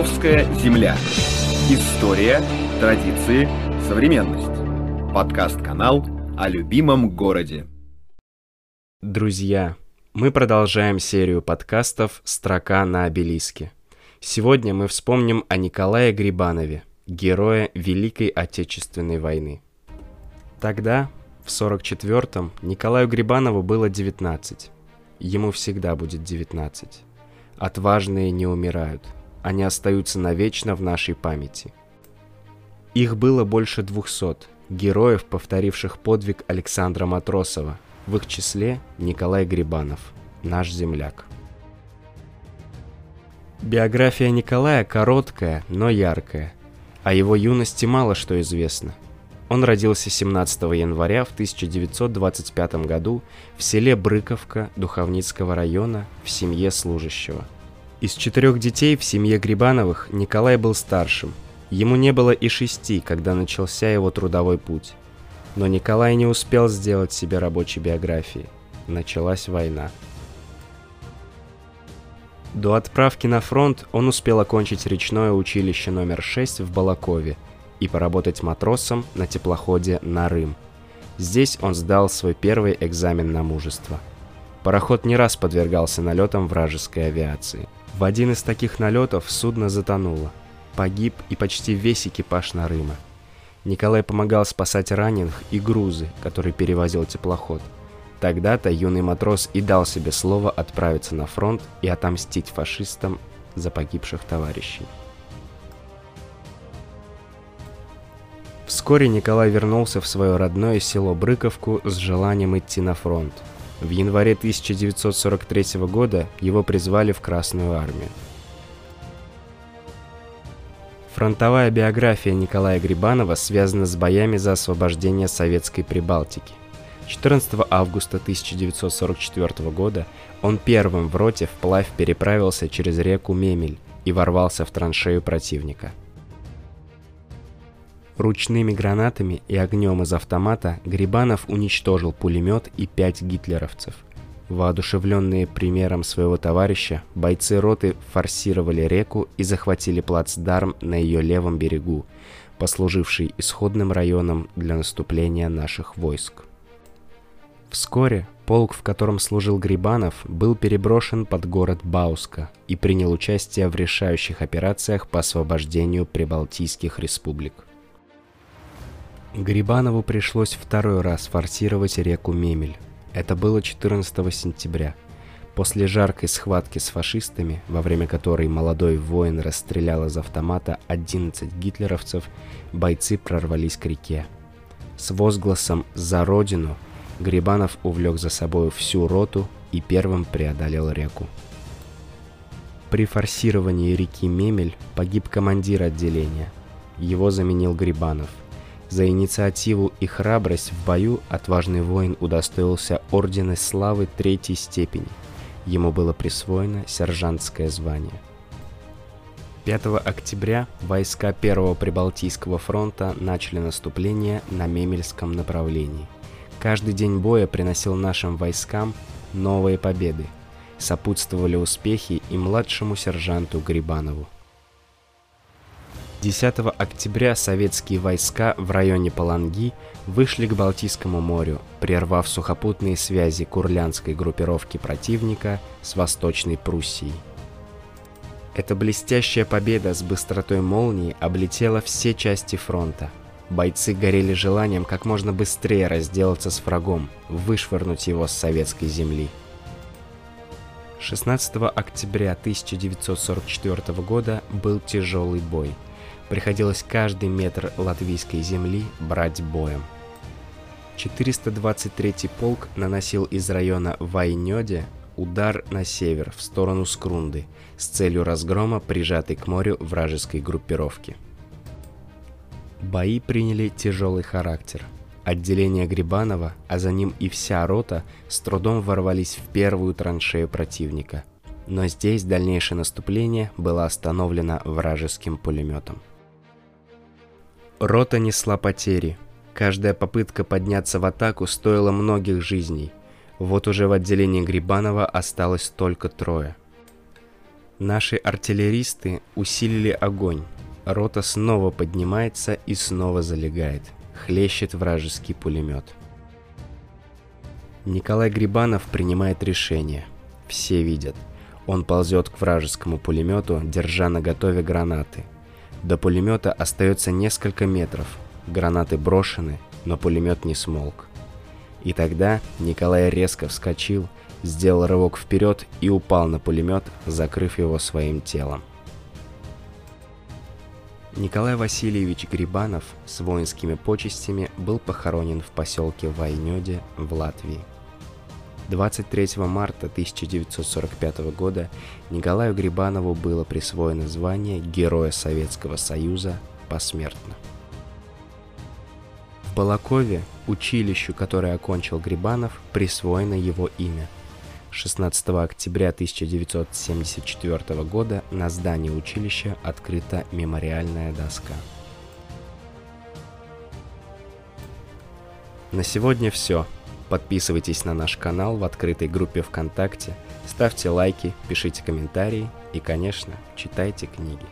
Львовская земля. История, традиции, современность. Подкаст-канал о любимом городе. Друзья, мы продолжаем серию подкастов «Строка на обелиске». Сегодня мы вспомним о Николае Грибанове, герое Великой Отечественной войны. Тогда, в 44-м, Николаю Грибанову было 19. Ему всегда будет 19. Отважные не умирают, они остаются навечно в нашей памяти. Их было больше 200, героев, повторивших подвиг Александра Матросова, в их числе Николай Грибанов, наш земляк. Биография Николая короткая, но яркая. О его юности мало что известно. Он родился 17 января в 1925 году в селе Брыковка Духовницкого района в семье служащего. Из четырех детей в семье Грибановых Николай был старшим. Ему не было и шести, когда начался его трудовой путь. Но Николай не успел сделать себе рабочей биографии. Началась война. До отправки на фронт он успел окончить речное училище номер 6 в Балакове и поработать матросом на теплоходе «Нарым». Здесь он сдал свой первый экзамен на мужество. Пароход не раз подвергался налетам вражеской авиации. В один из таких налетов судно затонуло. Погиб и почти весь экипаж Нарыма. Николай помогал спасать раненых и грузы, которые перевозил теплоход – Тогда-то юный матрос и дал себе слово отправиться на фронт и отомстить фашистам за погибших товарищей. Вскоре Николай вернулся в свое родное село Брыковку с желанием идти на фронт. В январе 1943 года его призвали в Красную армию. Фронтовая биография Николая Грибанова связана с боями за освобождение Советской Прибалтики. 14 августа 1944 года он первым в роте вплавь переправился через реку Мемель и ворвался в траншею противника. Ручными гранатами и огнем из автомата Грибанов уничтожил пулемет и пять гитлеровцев. Воодушевленные примером своего товарища, бойцы роты форсировали реку и захватили плацдарм на ее левом берегу, послуживший исходным районом для наступления наших войск. Вскоре полк, в котором служил Грибанов, был переброшен под город Бауска и принял участие в решающих операциях по освобождению прибалтийских республик. Грибанову пришлось второй раз форсировать реку Мемель. Это было 14 сентября. После жаркой схватки с фашистами, во время которой молодой воин расстрелял из автомата 11 гитлеровцев, бойцы прорвались к реке. С возгласом «За Родину!» Грибанов увлек за собой всю роту и первым преодолел реку. При форсировании реки Мемель погиб командир отделения. Его заменил Грибанов. За инициативу и храбрость в бою отважный воин удостоился ордена славы третьей степени. Ему было присвоено сержантское звание. 5 октября войска Первого Прибалтийского фронта начали наступление на Мемельском направлении – Каждый день боя приносил нашим войскам новые победы. Сопутствовали успехи и младшему сержанту Грибанову. 10 октября советские войска в районе Паланги вышли к Балтийскому морю, прервав сухопутные связи курлянской группировки противника с Восточной Пруссией. Эта блестящая победа с быстротой молнии облетела все части фронта – Бойцы горели желанием как можно быстрее разделаться с врагом, вышвырнуть его с советской земли. 16 октября 1944 года был тяжелый бой. Приходилось каждый метр латвийской земли брать боем. 423-й полк наносил из района Вайнёде удар на север в сторону Скрунды с целью разгрома прижатой к морю вражеской группировки. Бои приняли тяжелый характер. Отделение Грибанова, а за ним и вся рота, с трудом ворвались в первую траншею противника. Но здесь дальнейшее наступление было остановлено вражеским пулеметом. Рота несла потери. Каждая попытка подняться в атаку стоила многих жизней. Вот уже в отделении Грибанова осталось только трое. Наши артиллеристы усилили огонь. Рота снова поднимается и снова залегает. Хлещет вражеский пулемет. Николай Грибанов принимает решение. Все видят. Он ползет к вражескому пулемету, держа на готове гранаты. До пулемета остается несколько метров. Гранаты брошены, но пулемет не смолк. И тогда Николай резко вскочил, сделал рывок вперед и упал на пулемет, закрыв его своим телом. Николай Васильевич Грибанов с воинскими почестями был похоронен в поселке Вайнёде в Латвии. 23 марта 1945 года Николаю Грибанову было присвоено звание Героя Советского Союза посмертно. В Балакове, училищу, которое окончил Грибанов, присвоено его имя. 16 октября 1974 года на здании училища открыта мемориальная доска. На сегодня все. Подписывайтесь на наш канал в открытой группе ВКонтакте, ставьте лайки, пишите комментарии и, конечно, читайте книги.